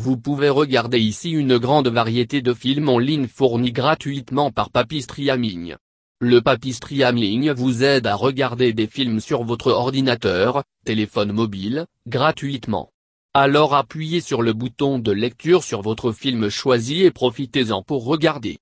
Vous pouvez regarder ici une grande variété de films en ligne fournis gratuitement par Papy Streaming. Le Papy Streaming vous aide à regarder des films sur votre ordinateur, téléphone mobile, gratuitement. Alors appuyez sur le bouton de lecture sur votre film choisi et profitez-en pour regarder.